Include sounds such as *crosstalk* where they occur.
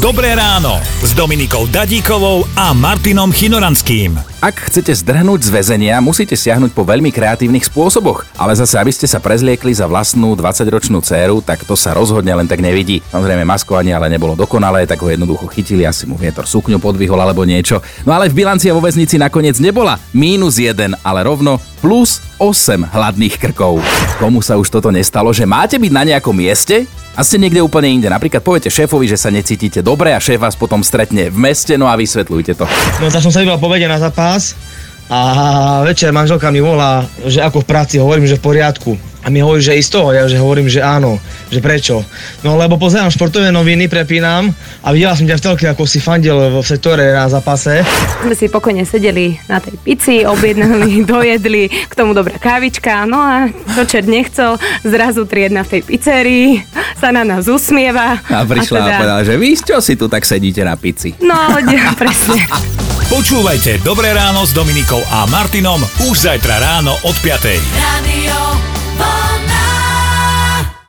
Dobré ráno s Dominikou Dadíkovou a Martinom Chinoranským. Ak chcete zdrhnúť z väzenia, musíte siahnuť po veľmi kreatívnych spôsoboch. Ale zase, aby ste sa prezliekli za vlastnú 20-ročnú dceru, tak to sa rozhodne len tak nevidí. Samozrejme, maskovanie ale nebolo dokonalé, tak ho jednoducho chytili, asi mu vietor sukňu podvihol alebo niečo. No ale v bilancii vo väznici nakoniec nebola mínus 1, ale rovno plus 8 hladných krkov. Komu sa už toto nestalo, že máte byť na nejakom mieste, a ste niekde úplne inde. Napríklad poviete šéfovi, že sa necítite dobre a šéf vás potom stretne v meste, no a vysvetľujte to. No tak som sa vybral povede na zápas a večer manželka mi volá, že ako v práci, hovorím, že v poriadku. A mi hovorí, že isto, ja že hovorím, že áno, že prečo. No lebo pozerám športové noviny, prepínam a videla som ťa v telke, ako si fandil v sektore na zápase. Sme si pokojne sedeli na tej pici, objednali, *laughs* dojedli, k tomu dobrá kávička, no a čo čert nechcel, zrazu triedna v tej pizzerii sa na nás usmieva. A prišla a, teda... a povedala, že vy čo si tu tak sedíte na pici. No, *laughs* presne. Počúvajte Dobré ráno s Dominikou a Martinom už zajtra ráno od 5. Radio.